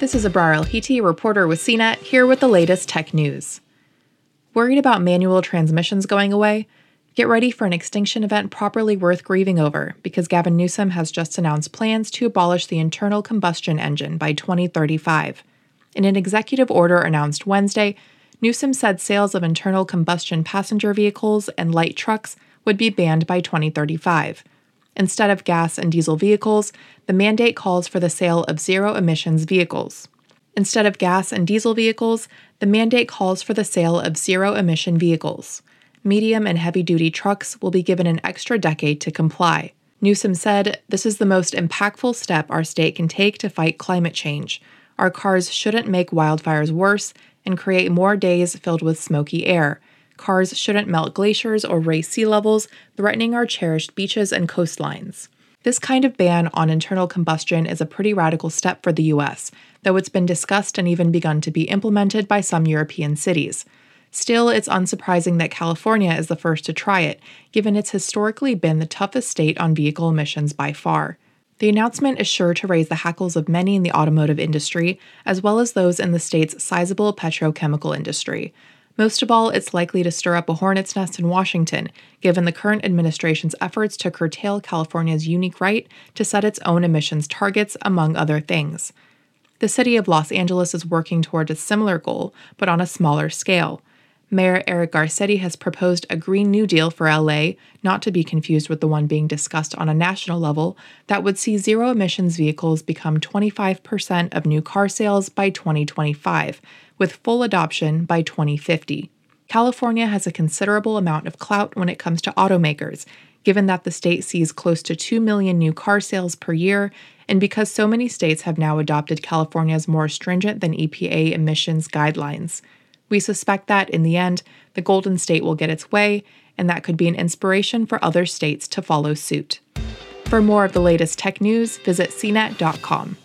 This is Abrar Al-Heeti, reporter with CNET, here with the latest tech news. Worried about manual transmissions going away? Get ready for an extinction event properly worth grieving over because Gavin Newsom has just announced plans to abolish the internal combustion engine by 2035. In an executive order announced Wednesday, Newsom said sales of internal combustion passenger vehicles and light trucks would be banned by 2035. Instead of gas and diesel vehicles, the mandate calls for the sale of zero emissions vehicles. Instead of gas and diesel vehicles, the mandate calls for the sale of zero emission vehicles. Medium and heavy duty trucks will be given an extra decade to comply. Newsom said, This is the most impactful step our state can take to fight climate change. Our cars shouldn't make wildfires worse and create more days filled with smoky air cars shouldn't melt glaciers or raise sea levels, threatening our cherished beaches and coastlines. This kind of ban on internal combustion is a pretty radical step for the US, though it's been discussed and even begun to be implemented by some European cities. Still, it's unsurprising that California is the first to try it, given it's historically been the toughest state on vehicle emissions by far. The announcement is sure to raise the hackles of many in the automotive industry, as well as those in the state's sizable petrochemical industry. Most of all, it's likely to stir up a hornet's nest in Washington, given the current administration's efforts to curtail California's unique right to set its own emissions targets, among other things. The city of Los Angeles is working toward a similar goal, but on a smaller scale. Mayor Eric Garcetti has proposed a Green New Deal for LA, not to be confused with the one being discussed on a national level, that would see zero emissions vehicles become 25% of new car sales by 2025, with full adoption by 2050. California has a considerable amount of clout when it comes to automakers, given that the state sees close to 2 million new car sales per year, and because so many states have now adopted California's more stringent than EPA emissions guidelines. We suspect that, in the end, the Golden State will get its way, and that could be an inspiration for other states to follow suit. For more of the latest tech news, visit cnet.com.